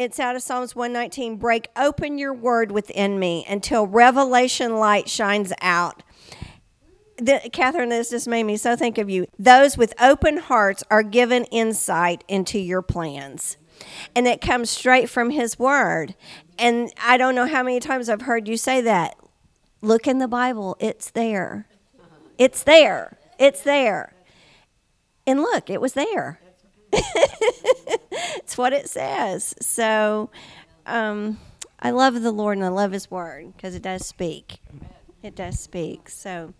it's out of Psalms 119. Break open your word within me until revelation light shines out. The, Catherine, this just made me so think of you. Those with open hearts are given insight into your plans. And it comes straight from his word. And I don't know how many times I've heard you say that. Look in the Bible, it's there. It's there. It's there. And look, it was there. it's what it says. So um, I love the Lord and I love His Word because it does speak. It does speak. So,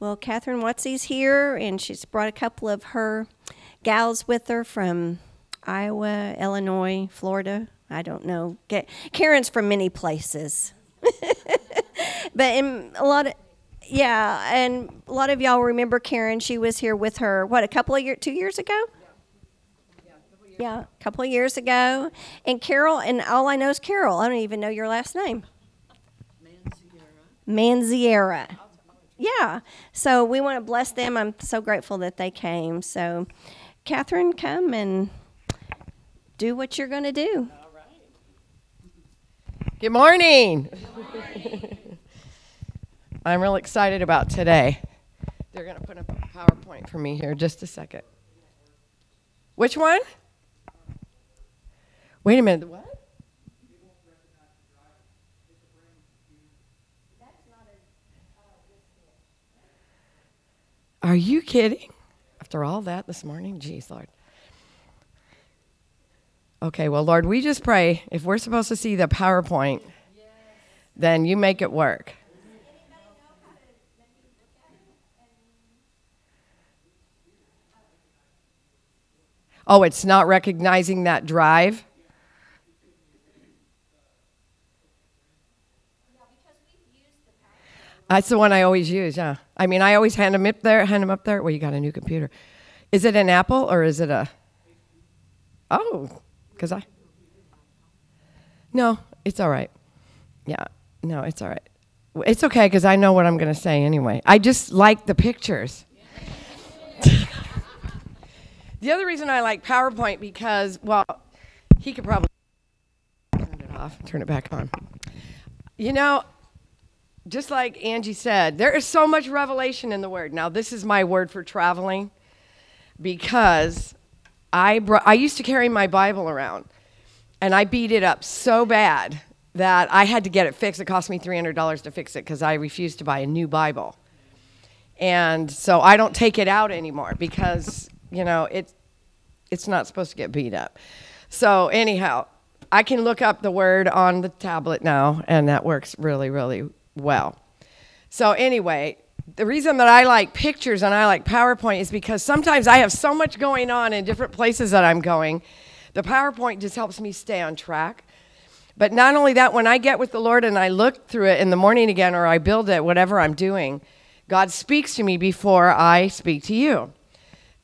well, Catherine Watsy's here, and she's brought a couple of her gals with her from Iowa, Illinois, Florida. I don't know. Karen's from many places. but in a lot of yeah, and a lot of y'all remember Karen. She was here with her what a couple of years, two years ago. Yeah, a couple of years ago. And Carol, and all I know is Carol. I don't even know your last name. Manziera. Manziera. Yeah. So we want to bless them. I'm so grateful that they came. So, Catherine, come and do what you're going to do. All right. Good morning. I'm real excited about today. They're going to put up a PowerPoint for me here just a second. Which one? Wait a minute. What? Are you kidding? After all that this morning? Jeez, Lord. Okay, well, Lord, we just pray if we're supposed to see the PowerPoint, then you make it work. Oh, it's not recognizing that drive? That's the one I always use. Yeah. I mean, I always hand them up there. Hand them up there. Well, you got a new computer. Is it an Apple or is it a? Oh, because I. No, it's all right. Yeah. No, it's all right. It's okay because I know what I'm going to say anyway. I just like the pictures. the other reason I like PowerPoint because, well, he could probably turn it off, turn it back on. You know, just like Angie said, there is so much revelation in the word. Now, this is my word for traveling because I, brought, I used to carry my Bible around and I beat it up so bad that I had to get it fixed. It cost me $300 to fix it because I refused to buy a new Bible. And so I don't take it out anymore because, you know, it, it's not supposed to get beat up. So, anyhow, I can look up the word on the tablet now, and that works really, really well. So, anyway, the reason that I like pictures and I like PowerPoint is because sometimes I have so much going on in different places that I'm going. The PowerPoint just helps me stay on track. But not only that, when I get with the Lord and I look through it in the morning again or I build it, whatever I'm doing, God speaks to me before I speak to you.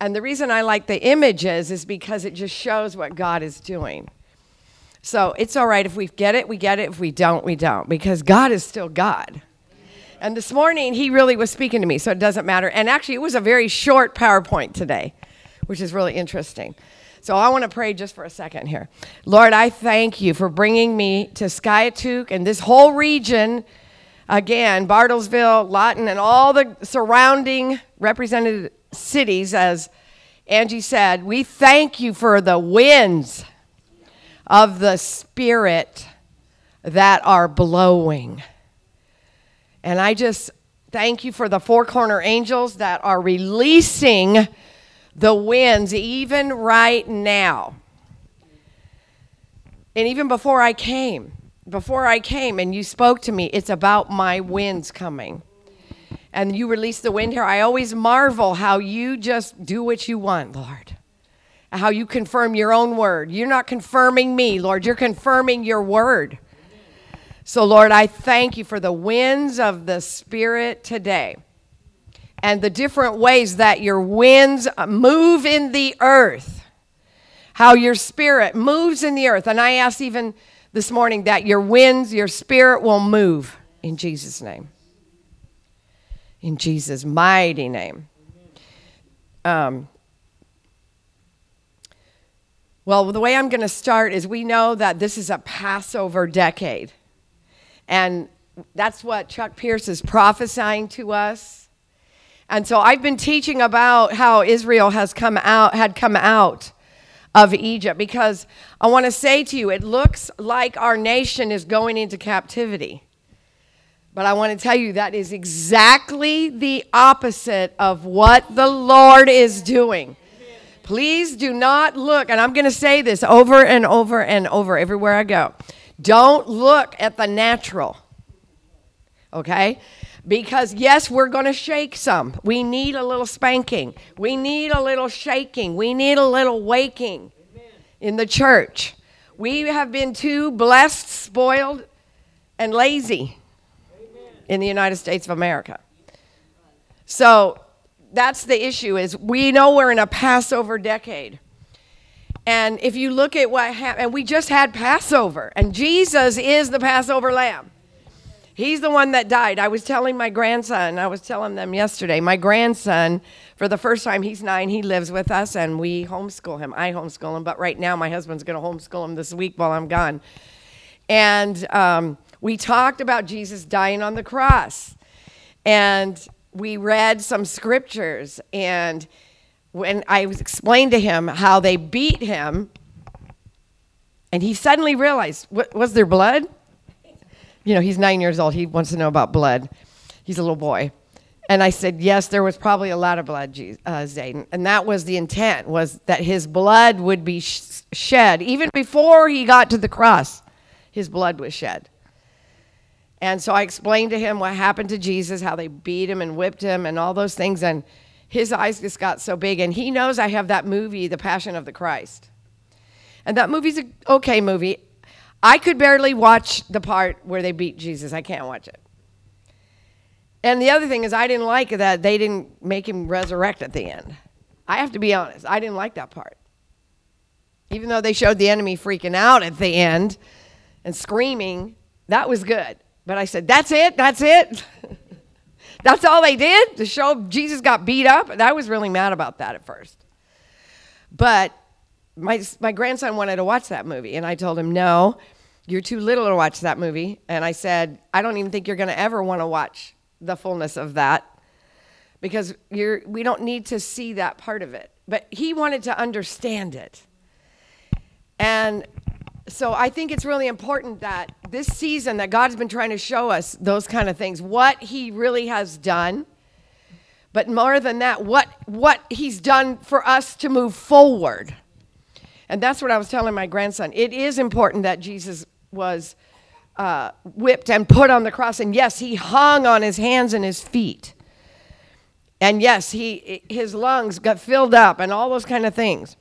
And the reason I like the images is because it just shows what God is doing. So it's all right if we get it, we get it. If we don't, we don't, because God is still God. And this morning, he really was speaking to me, so it doesn't matter. And actually, it was a very short PowerPoint today, which is really interesting. So I want to pray just for a second here. Lord, I thank you for bringing me to Skiatook and this whole region, again, Bartlesville, Lawton, and all the surrounding represented cities, as Angie said. We thank you for the winds of the Spirit that are blowing. And I just thank you for the four corner angels that are releasing the winds even right now. And even before I came, before I came and you spoke to me, it's about my winds coming. And you release the wind here. I always marvel how you just do what you want, Lord how you confirm your own word. You're not confirming me, Lord, you're confirming your word. So, Lord, I thank you for the winds of the Spirit today and the different ways that your winds move in the earth, how your Spirit moves in the earth. And I ask even this morning that your winds, your Spirit will move in Jesus' name. In Jesus' mighty name. Um, Well, the way I'm going to start is we know that this is a Passover decade. And that's what Chuck Pierce is prophesying to us. And so I've been teaching about how Israel has come out had come out of Egypt because I want to say to you it looks like our nation is going into captivity. But I want to tell you that is exactly the opposite of what the Lord is doing. Please do not look, and I'm going to say this over and over and over everywhere I go. Don't look at the natural, okay? Because, yes, we're going to shake some. We need a little spanking. We need a little shaking. We need a little waking in the church. We have been too blessed, spoiled, and lazy in the United States of America. So, that's the issue is we know we're in a Passover decade. And if you look at what happened, and we just had Passover, and Jesus is the Passover lamb. He's the one that died. I was telling my grandson, I was telling them yesterday, my grandson, for the first time, he's nine, he lives with us, and we homeschool him. I homeschool him, but right now my husband's going to homeschool him this week while I'm gone. And um, we talked about Jesus dying on the cross. And we read some scriptures and when I was explained to him how they beat him, and he suddenly realized, was there blood? You know, he's nine years old. He wants to know about blood. He's a little boy. And I said, yes, there was probably a lot of blood, uh, Zayden. And that was the intent, was that his blood would be sh- shed. Even before he got to the cross, his blood was shed. And so I explained to him what happened to Jesus, how they beat him and whipped him and all those things. And his eyes just got so big. And he knows I have that movie, The Passion of the Christ. And that movie's an okay movie. I could barely watch the part where they beat Jesus. I can't watch it. And the other thing is, I didn't like that they didn't make him resurrect at the end. I have to be honest, I didn't like that part. Even though they showed the enemy freaking out at the end and screaming, that was good. But I said, That's it? That's it? That's all they did The show Jesus got beat up? And I was really mad about that at first. But my, my grandson wanted to watch that movie, and I told him, No, you're too little to watch that movie. And I said, I don't even think you're going to ever want to watch the fullness of that because you're, we don't need to see that part of it. But he wanted to understand it. And so I think it's really important that this season that God's been trying to show us those kind of things, what he really has done, but more than that, what what he's done for us to move forward. And that's what I was telling my grandson. It is important that Jesus was uh, whipped and put on the cross, and yes, he hung on his hands and his feet. And yes, he his lungs got filled up and all those kind of things.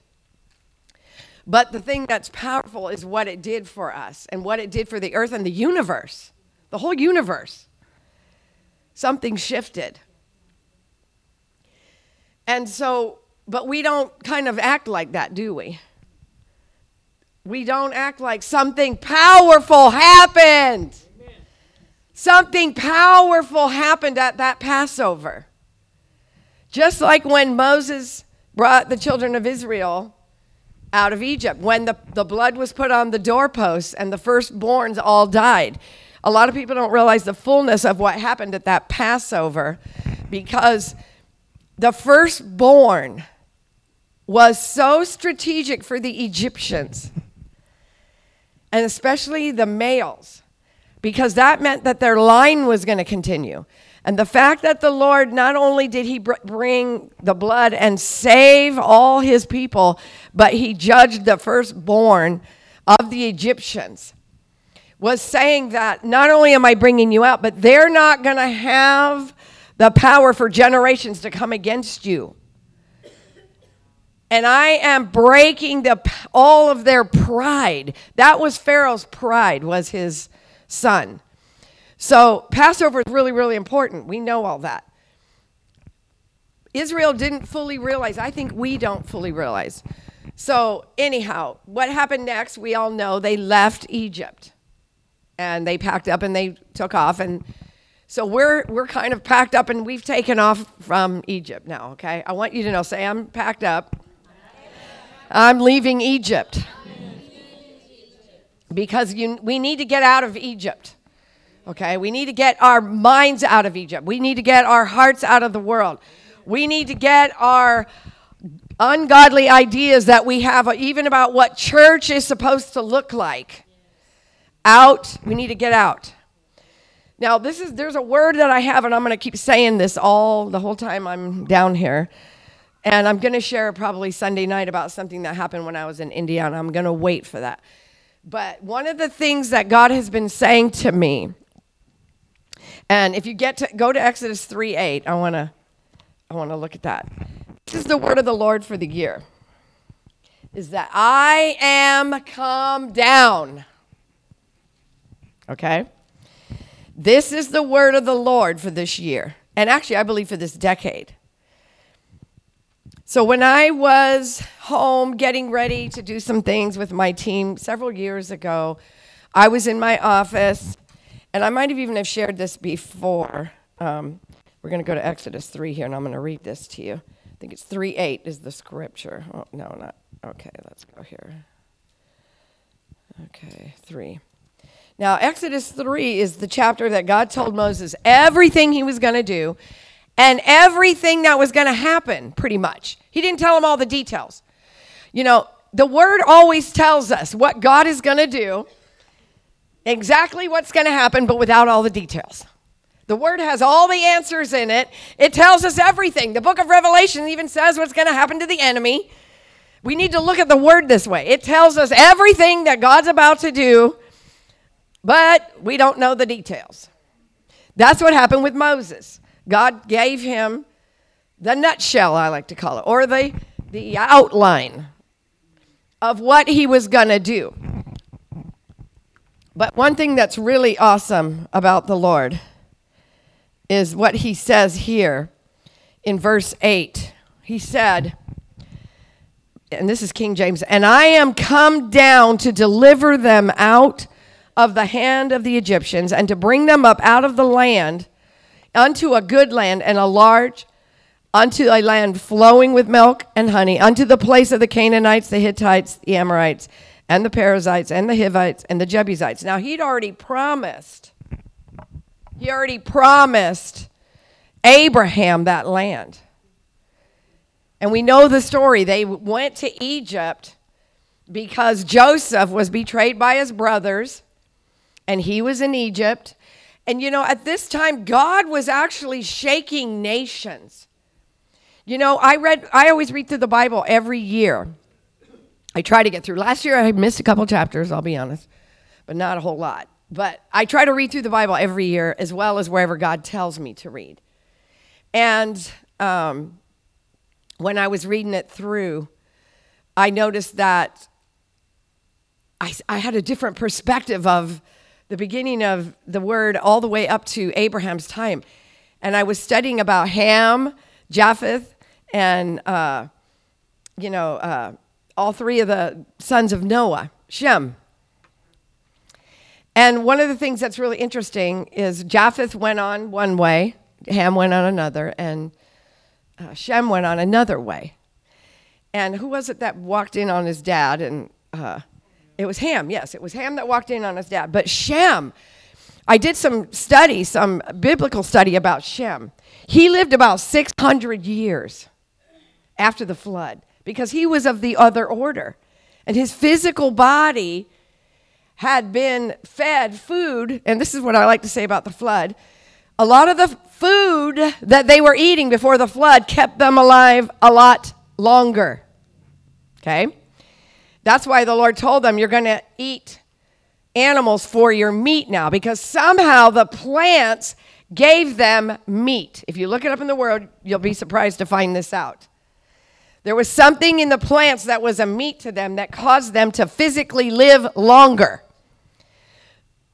But the thing that's powerful is what it did for us and what it did for the earth and the universe, the whole universe. Something shifted. And so, but we don't kind of act like that, do we? We don't act like something powerful happened. Amen. Something powerful happened at that Passover. Just like when Moses brought the children of Israel out of Egypt when the, the blood was put on the doorposts and the firstborns all died. A lot of people don't realize the fullness of what happened at that Passover because the firstborn was so strategic for the Egyptians, and especially the males, because that meant that their line was going to continue. And the fact that the Lord not only did he bring the blood and save all his people, but he judged the firstborn of the Egyptians was saying that not only am I bringing you out, but they're not going to have the power for generations to come against you. And I am breaking the, all of their pride. That was Pharaoh's pride, was his son. So Passover is really, really important. We know all that. Israel didn't fully realize. I think we don't fully realize. So, anyhow, what happened next, we all know they left Egypt and they packed up and they took off. And so we're, we're kind of packed up and we've taken off from Egypt now, okay? I want you to know, say, I'm packed up I'm leaving Egypt. Because you, we need to get out of Egypt. Okay? We need to get our minds out of Egypt. We need to get our hearts out of the world. We need to get our ungodly ideas that we have, even about what church is supposed to look like, out. We need to get out. Now, this is there's a word that I have, and I'm going to keep saying this all the whole time I'm down here. And I'm going to share probably Sunday night about something that happened when I was in India, and I'm going to wait for that. But one of the things that God has been saying to me, and if you get to go to Exodus 3 8, I want to I want to look at that. This is the word of the Lord for the year. Is that I am come down. Okay? This is the word of the Lord for this year. And actually, I believe for this decade. So, when I was home getting ready to do some things with my team several years ago, I was in my office, and I might have even have shared this before. Um, we're going to go to Exodus 3 here, and I'm going to read this to you. I think it's 3 8 is the scripture. Oh, no, not. Okay, let's go here. Okay, 3. Now, Exodus 3 is the chapter that God told Moses everything he was going to do and everything that was going to happen, pretty much. He didn't tell him all the details. You know, the word always tells us what God is going to do, exactly what's going to happen, but without all the details. The word has all the answers in it. It tells us everything. The book of Revelation even says what's going to happen to the enemy. We need to look at the word this way. It tells us everything that God's about to do, but we don't know the details. That's what happened with Moses. God gave him the nutshell, I like to call it, or the, the outline of what he was going to do. But one thing that's really awesome about the Lord is what he says here in verse 8. He said, and this is King James, and I am come down to deliver them out of the hand of the Egyptians and to bring them up out of the land unto a good land and a large, unto a land flowing with milk and honey, unto the place of the Canaanites, the Hittites, the Amorites, and the Perizzites, and the Hivites, and the Jebusites. Now, he'd already promised, he already promised Abraham that land. And we know the story. They went to Egypt because Joseph was betrayed by his brothers, and he was in Egypt. And you know, at this time, God was actually shaking nations. You know, I read, I always read through the Bible every year. I try to get through. Last year, I missed a couple chapters, I'll be honest, but not a whole lot. But I try to read through the Bible every year as well as wherever God tells me to read. And um, when I was reading it through, I noticed that I, I had a different perspective of the beginning of the word all the way up to Abraham's time. And I was studying about Ham, Japheth, and, uh, you know, uh, all three of the sons of Noah, Shem. And one of the things that's really interesting is Japheth went on one way, Ham went on another, and uh, Shem went on another way. And who was it that walked in on his dad and uh, it was Ham, yes, it was Ham that walked in on his dad. But Shem, I did some study, some biblical study about Shem. He lived about 600 years after the flood because he was of the other order. And his physical body had been fed food, and this is what I like to say about the flood. A lot of the food that they were eating before the flood kept them alive a lot longer. Okay? That's why the Lord told them, You're going to eat animals for your meat now, because somehow the plants gave them meat. If you look it up in the world, you'll be surprised to find this out. There was something in the plants that was a meat to them that caused them to physically live longer.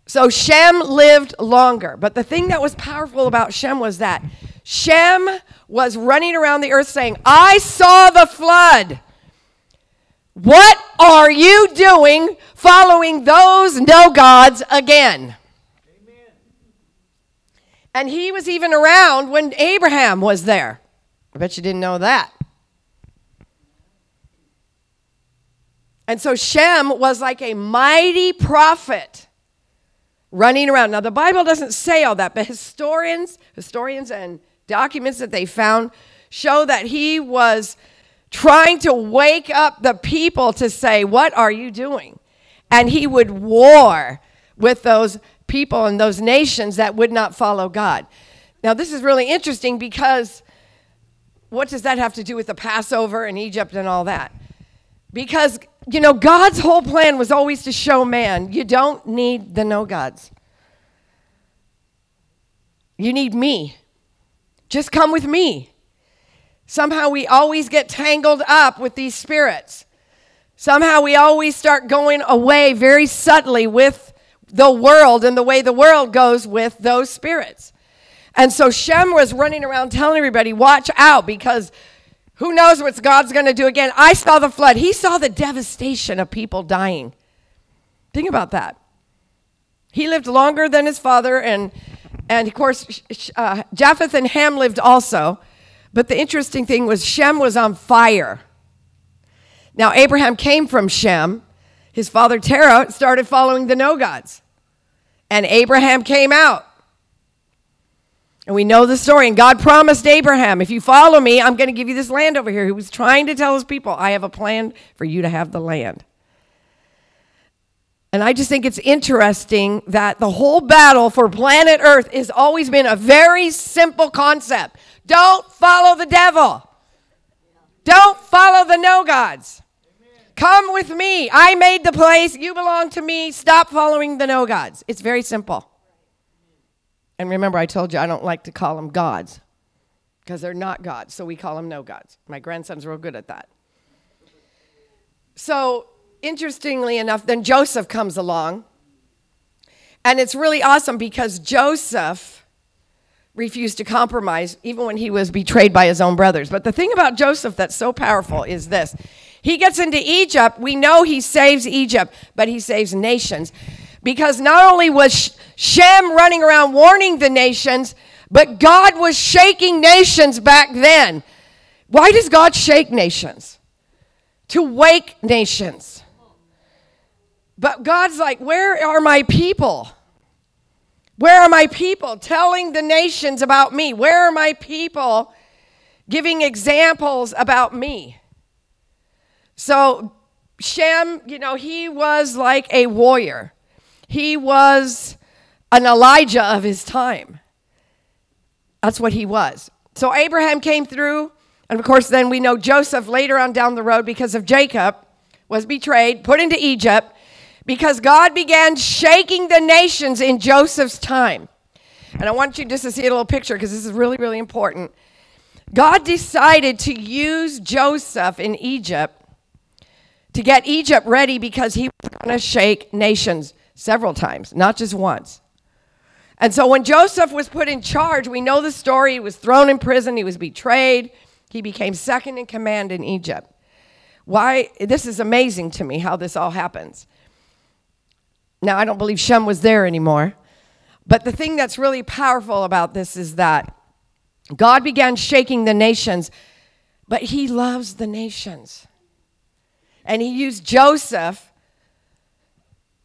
So Shem lived longer. But the thing that was powerful about Shem was that Shem was running around the earth saying, I saw the flood. What are you doing following those no gods again? Amen. And he was even around when Abraham was there. I bet you didn't know that. And so Shem was like a mighty prophet running around. Now the Bible doesn't say all that, but historians, historians and documents that they found show that he was trying to wake up the people to say, "What are you doing?" And he would war with those people and those nations that would not follow God. Now this is really interesting because what does that have to do with the Passover and Egypt and all that? Because, you know, God's whole plan was always to show man you don't need the no gods. You need me. Just come with me. Somehow we always get tangled up with these spirits. Somehow we always start going away very subtly with the world and the way the world goes with those spirits. And so Shem was running around telling everybody, watch out, because who knows what God's going to do again. I saw the flood. He saw the devastation of people dying. Think about that. He lived longer than his father, and, and of course, uh, Japheth and Ham lived also. But the interesting thing was, Shem was on fire. Now, Abraham came from Shem. His father Terah started following the no gods. And Abraham came out. And we know the story. And God promised Abraham, if you follow me, I'm going to give you this land over here. He was trying to tell his people, I have a plan for you to have the land. And I just think it's interesting that the whole battle for planet Earth has always been a very simple concept. Don't follow the devil. Don't follow the no gods. Come with me. I made the place. You belong to me. Stop following the no gods. It's very simple. And remember, I told you I don't like to call them gods because they're not gods. So we call them no gods. My grandson's real good at that. So, interestingly enough, then Joseph comes along. And it's really awesome because Joseph refused to compromise even when he was betrayed by his own brothers. But the thing about Joseph that's so powerful is this he gets into Egypt. We know he saves Egypt, but he saves nations. Because not only was Shem running around warning the nations, but God was shaking nations back then. Why does God shake nations? To wake nations. But God's like, Where are my people? Where are my people telling the nations about me? Where are my people giving examples about me? So, Shem, you know, he was like a warrior. He was an Elijah of his time. That's what he was. So, Abraham came through, and of course, then we know Joseph later on down the road, because of Jacob, was betrayed, put into Egypt, because God began shaking the nations in Joseph's time. And I want you just to see a little picture because this is really, really important. God decided to use Joseph in Egypt to get Egypt ready because he was going to shake nations several times, not just once. And so when Joseph was put in charge, we know the story. He was thrown in prison, he was betrayed, he became second in command in Egypt. Why? This is amazing to me how this all happens. Now, I don't believe Shem was there anymore. But the thing that's really powerful about this is that God began shaking the nations, but he loves the nations. And he used Joseph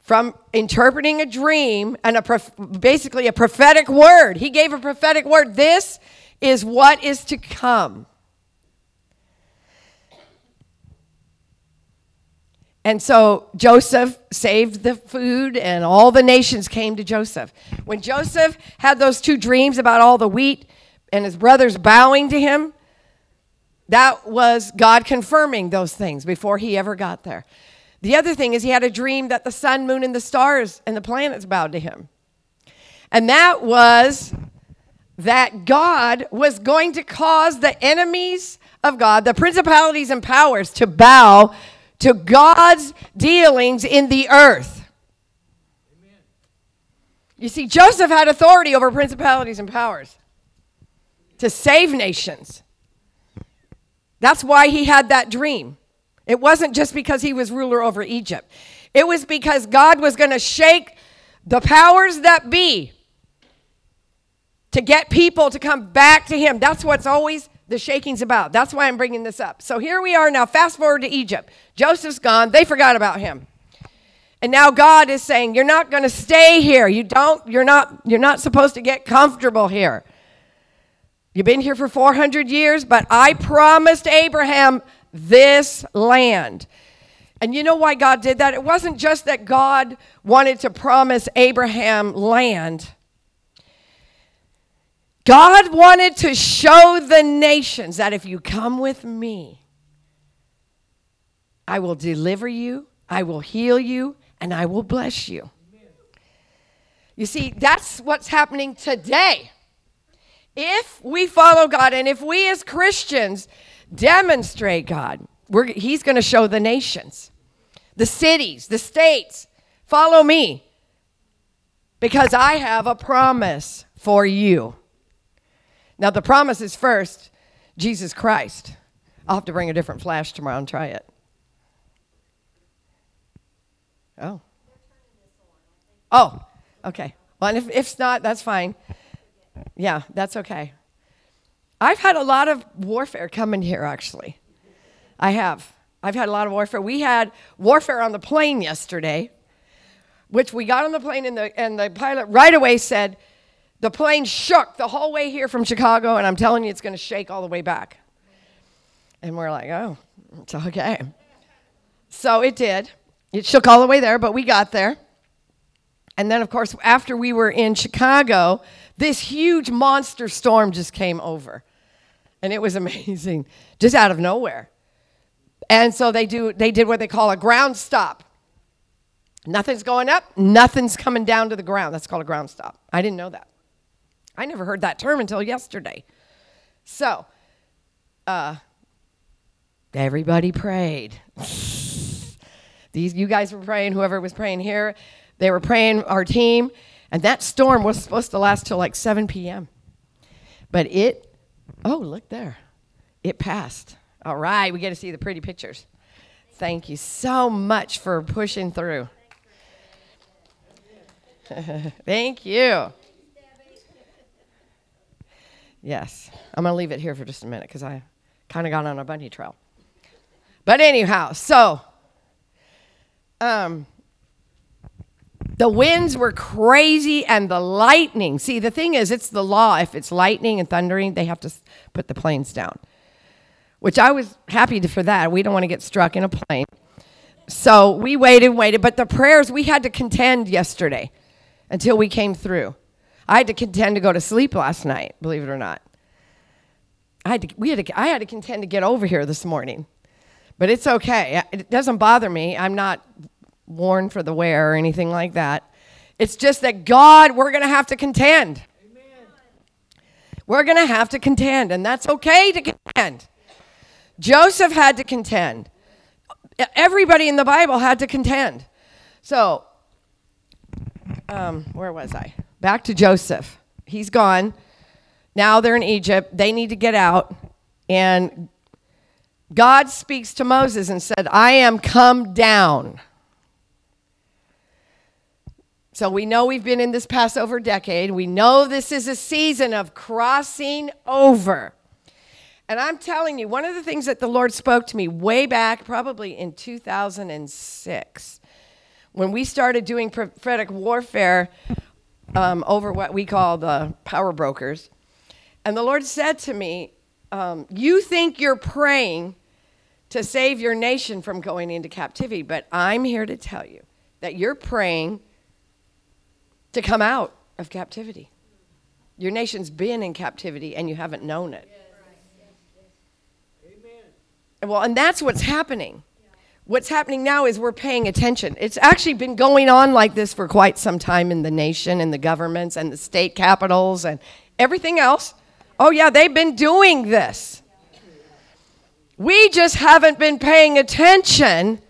from interpreting a dream and a prof- basically a prophetic word. He gave a prophetic word. This is what is to come. And so Joseph saved the food, and all the nations came to Joseph. When Joseph had those two dreams about all the wheat and his brothers bowing to him, that was God confirming those things before he ever got there. The other thing is he had a dream that the sun, moon, and the stars and the planets bowed to him. And that was that God was going to cause the enemies of God, the principalities and powers, to bow to God's dealings in the earth. Amen. You see, Joseph had authority over principalities and powers to save nations. That's why he had that dream. It wasn't just because he was ruler over Egypt, it was because God was going to shake the powers that be to get people to come back to him. That's what's always the shaking's about. That's why I'm bringing this up. So here we are now. Fast forward to Egypt. Joseph's gone. They forgot about him. And now God is saying, "You're not going to stay here. You don't you're not you're not supposed to get comfortable here. You've been here for 400 years, but I promised Abraham this land." And you know why God did that? It wasn't just that God wanted to promise Abraham land. God wanted to show the nations that if you come with me, I will deliver you, I will heal you, and I will bless you. You see, that's what's happening today. If we follow God and if we as Christians demonstrate God, We're, He's going to show the nations, the cities, the states, follow me because I have a promise for you. Now, the promise is first Jesus Christ. I'll have to bring a different flash tomorrow and try it. Oh. Oh, okay. Well, if, if it's not, that's fine. Yeah, that's okay. I've had a lot of warfare coming here, actually. I have. I've had a lot of warfare. We had warfare on the plane yesterday, which we got on the plane, and the, and the pilot right away said, the plane shook the whole way here from Chicago, and I'm telling you, it's going to shake all the way back. And we're like, oh, it's okay. So it did. It shook all the way there, but we got there. And then, of course, after we were in Chicago, this huge monster storm just came over. And it was amazing, just out of nowhere. And so they do they did what they call a ground stop. Nothing's going up, nothing's coming down to the ground. That's called a ground stop. I didn't know that. I never heard that term until yesterday. So, uh, everybody prayed. These you guys were praying, whoever was praying here, they were praying our team, and that storm was supposed to last till like 7 p.m. But it, oh, look there. It passed. All right, we get to see the pretty pictures. Thank you so much for pushing through. Thank you. Yes. I'm going to leave it here for just a minute because I kind of got on a bunny trail. But anyhow, so um, the winds were crazy and the lightning. See, the thing is, it's the law. If it's lightning and thundering, they have to put the planes down, which I was happy for that. We don't want to get struck in a plane. So we waited and waited. But the prayers, we had to contend yesterday until we came through. I had to contend to go to sleep last night, believe it or not. I had to, we had to, I had to contend to get over here this morning. But it's okay. It doesn't bother me. I'm not worn for the wear or anything like that. It's just that God, we're going to have to contend. Amen. We're going to have to contend, and that's okay to contend. Joseph had to contend. Everybody in the Bible had to contend. So, um, where was I? back to Joseph. He's gone. Now they're in Egypt. They need to get out. And God speaks to Moses and said, I am come down. So we know we've been in this Passover decade. We know this is a season of crossing over. And I'm telling you, one of the things that the Lord spoke to me way back, probably in 2006, when we started doing prophetic warfare um, over what we call the power brokers. And the Lord said to me, um, You think you're praying to save your nation from going into captivity, but I'm here to tell you that you're praying to come out of captivity. Your nation's been in captivity and you haven't known it. Well, and that's what's happening what's happening now is we're paying attention. It's actually been going on like this for quite some time in the nation and the governments and the state capitals and everything else. Oh, yeah, they've been doing this. We just haven't been paying attention.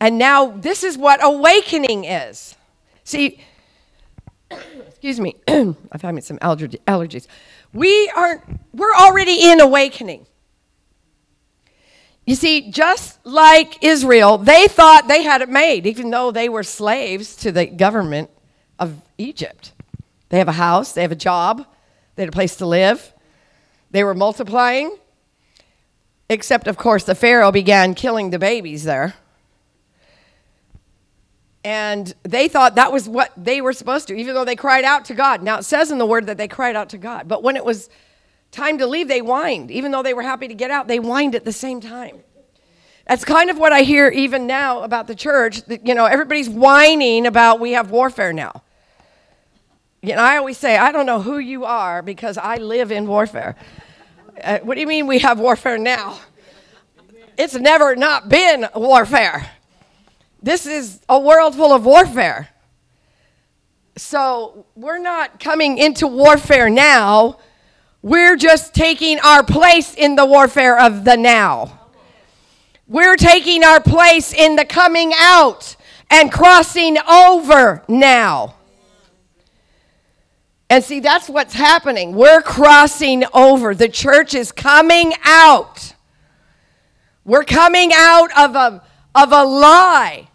And now this is what awakening is. See, excuse me, I'm having some allergies. We are, we're already in awakening. You see, just like Israel, they thought they had it made, even though they were slaves to the government of Egypt. They have a house, they have a job, they had a place to live. They were multiplying, except, of course, the Pharaoh began killing the babies there. And they thought that was what they were supposed to, even though they cried out to God. Now, it says in the word that they cried out to God. But when it was time to leave, they whined. Even though they were happy to get out, they whined at the same time. That's kind of what I hear even now about the church. That, you know, everybody's whining about we have warfare now. You know, I always say, I don't know who you are because I live in warfare. Uh, what do you mean we have warfare now? It's never not been warfare. This is a world full of warfare. So we're not coming into warfare now. We're just taking our place in the warfare of the now. We're taking our place in the coming out and crossing over now. And see, that's what's happening. We're crossing over. The church is coming out. We're coming out of a, of a lie.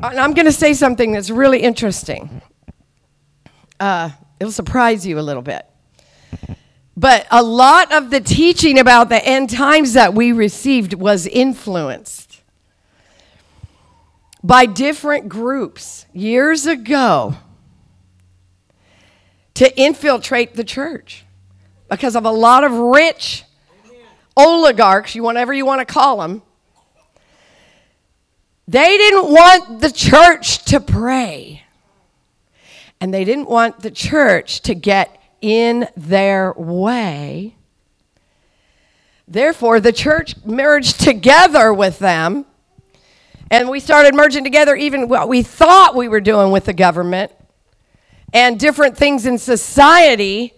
And I'm going to say something that's really interesting. Uh, it'll surprise you a little bit. But a lot of the teaching about the end times that we received was influenced by different groups years ago to infiltrate the church because of a lot of rich oligarchs, you whatever you want to call them. They didn't want the church to pray. And they didn't want the church to get in their way. Therefore, the church merged together with them and we started merging together even what we thought we were doing with the government and different things in society.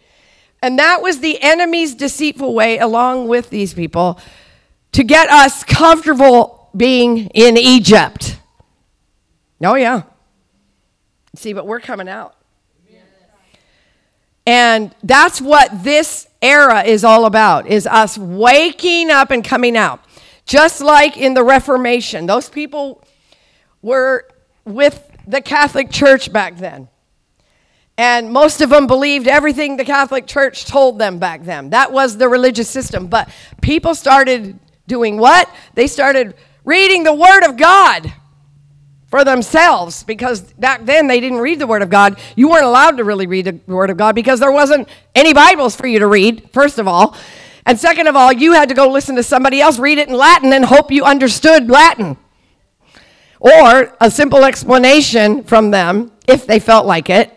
And that was the enemy's deceitful way, along with these people, to get us comfortable being in Egypt. Oh, yeah. See, but we're coming out. And that's what this era is all about is us waking up and coming out. Just like in the Reformation, those people were with the Catholic Church back then. And most of them believed everything the Catholic Church told them back then. That was the religious system. But people started doing what? They started reading the Word of God for themselves because back then they didn't read the Word of God. You weren't allowed to really read the Word of God because there wasn't any Bibles for you to read, first of all. And second of all, you had to go listen to somebody else read it in Latin and hope you understood Latin. Or a simple explanation from them, if they felt like it.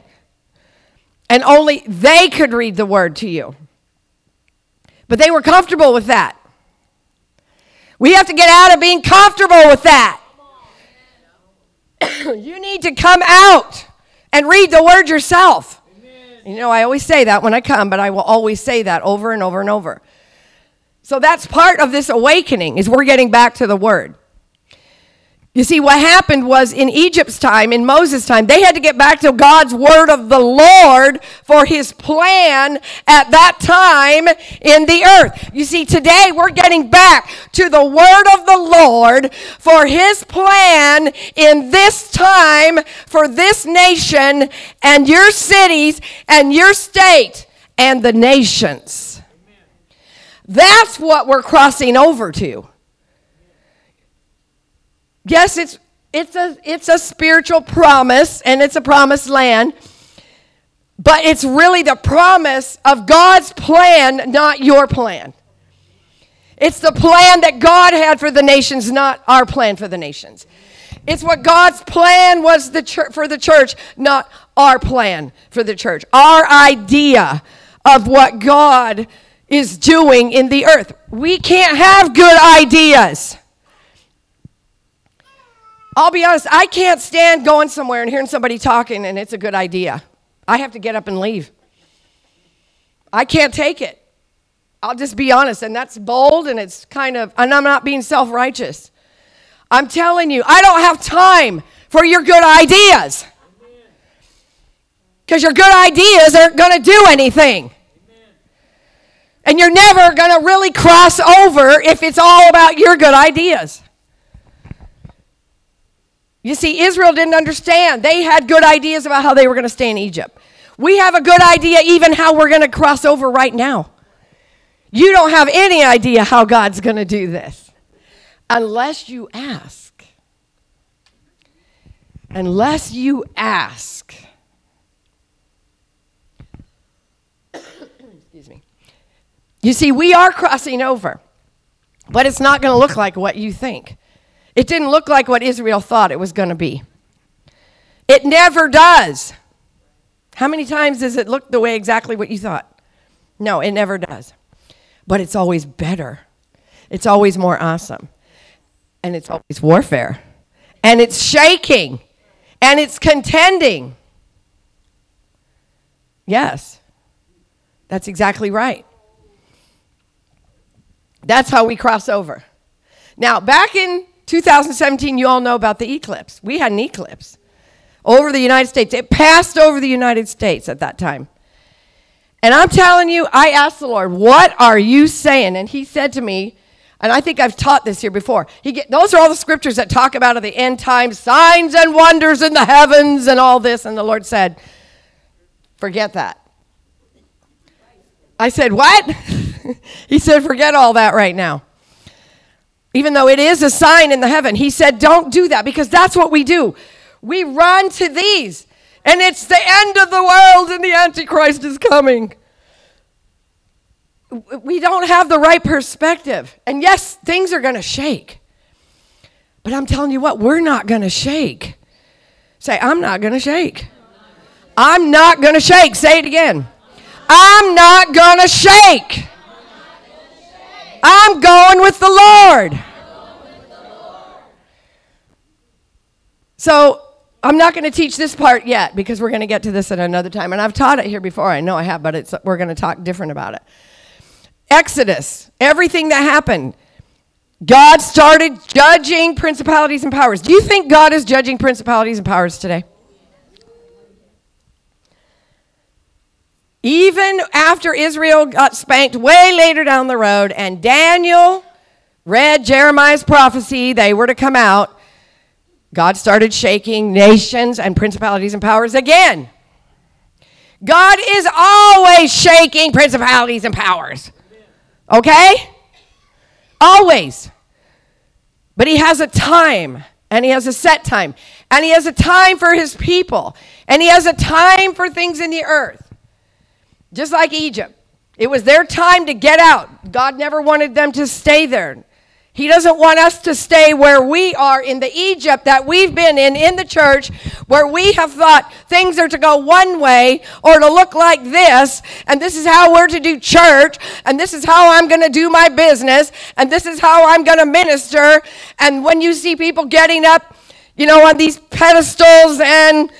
And only they could read the word to you. But they were comfortable with that. We have to get out of being comfortable with that. you need to come out and read the word yourself. You know, I always say that when I come, but I will always say that over and over and over. So that's part of this awakening is we're getting back to the word. You see, what happened was in Egypt's time, in Moses' time, they had to get back to God's word of the Lord for his plan at that time in the earth. You see, today we're getting back to the word of the Lord for his plan in this time for this nation and your cities and your state and the nations. That's what we're crossing over to. Yes, it's it's a it's a spiritual promise and it's a promised land. But it's really the promise of God's plan, not your plan. It's the plan that God had for the nations, not our plan for the nations. It's what God's plan was the church, for the church, not our plan for the church. Our idea of what God is doing in the earth. We can't have good ideas. I'll be honest, I can't stand going somewhere and hearing somebody talking and it's a good idea. I have to get up and leave. I can't take it. I'll just be honest, and that's bold and it's kind of, and I'm not being self righteous. I'm telling you, I don't have time for your good ideas. Because your good ideas aren't going to do anything. And you're never going to really cross over if it's all about your good ideas. You see, Israel didn't understand. They had good ideas about how they were going to stay in Egypt. We have a good idea even how we're going to cross over right now. You don't have any idea how God's going to do this unless you ask. Unless you ask. Excuse me. You see, we are crossing over, but it's not going to look like what you think. It didn't look like what Israel thought it was going to be. It never does. How many times does it look the way exactly what you thought? No, it never does. But it's always better. It's always more awesome. And it's always warfare. And it's shaking. And it's contending. Yes. That's exactly right. That's how we cross over. Now, back in 2017, you all know about the eclipse. We had an eclipse over the United States. It passed over the United States at that time. And I'm telling you, I asked the Lord, What are you saying? And He said to me, and I think I've taught this here before. He get, those are all the scriptures that talk about at the end times signs and wonders in the heavens and all this. And the Lord said, Forget that. I said, What? he said, Forget all that right now. Even though it is a sign in the heaven, he said, Don't do that because that's what we do. We run to these, and it's the end of the world, and the Antichrist is coming. We don't have the right perspective. And yes, things are going to shake. But I'm telling you what, we're not going to shake. Say, I'm not going to shake. I'm not going to shake. Say it again. I'm not going to shake. I'm going with the Lord. So I'm not going to teach this part yet because we're going to get to this at another time. And I've taught it here before. I know I have, but we're going to talk different about it. Exodus, everything that happened. God started judging principalities and powers. Do you think God is judging principalities and powers today? Even after Israel got spanked way later down the road, and Daniel read Jeremiah's prophecy, they were to come out, God started shaking nations and principalities and powers again. God is always shaking principalities and powers. Okay? Always. But He has a time, and He has a set time, and He has a time for His people, and He has a time for things in the earth. Just like Egypt. It was their time to get out. God never wanted them to stay there. He doesn't want us to stay where we are in the Egypt that we've been in, in the church, where we have thought things are to go one way or to look like this, and this is how we're to do church, and this is how I'm going to do my business, and this is how I'm going to minister. And when you see people getting up, you know, on these pedestals and